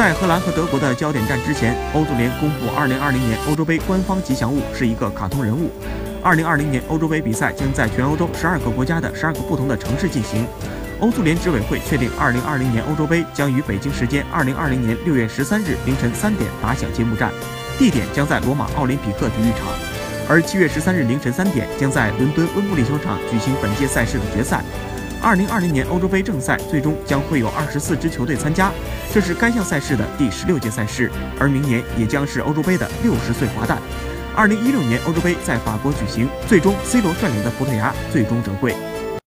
在荷兰和德国的焦点战之前，欧足联公布2020年欧洲杯官方吉祥物是一个卡通人物。2020年欧洲杯比赛将在全欧洲12个国家的12个不同的城市进行。欧足联执委会确定，2020年欧洲杯将于北京时间2020年6月13日凌晨3点打响揭幕战，地点将在罗马奥林匹克体育场。而7月13日凌晨3点将在伦敦温布利球场举行本届赛事的决赛。二零二零年欧洲杯正赛最终将会有二十四支球队参加，这是该项赛事的第十六届赛事，而明年也将是欧洲杯的六十岁华诞。二零一六年欧洲杯在法国举行，最终 C 罗率领的葡萄牙最终折桂。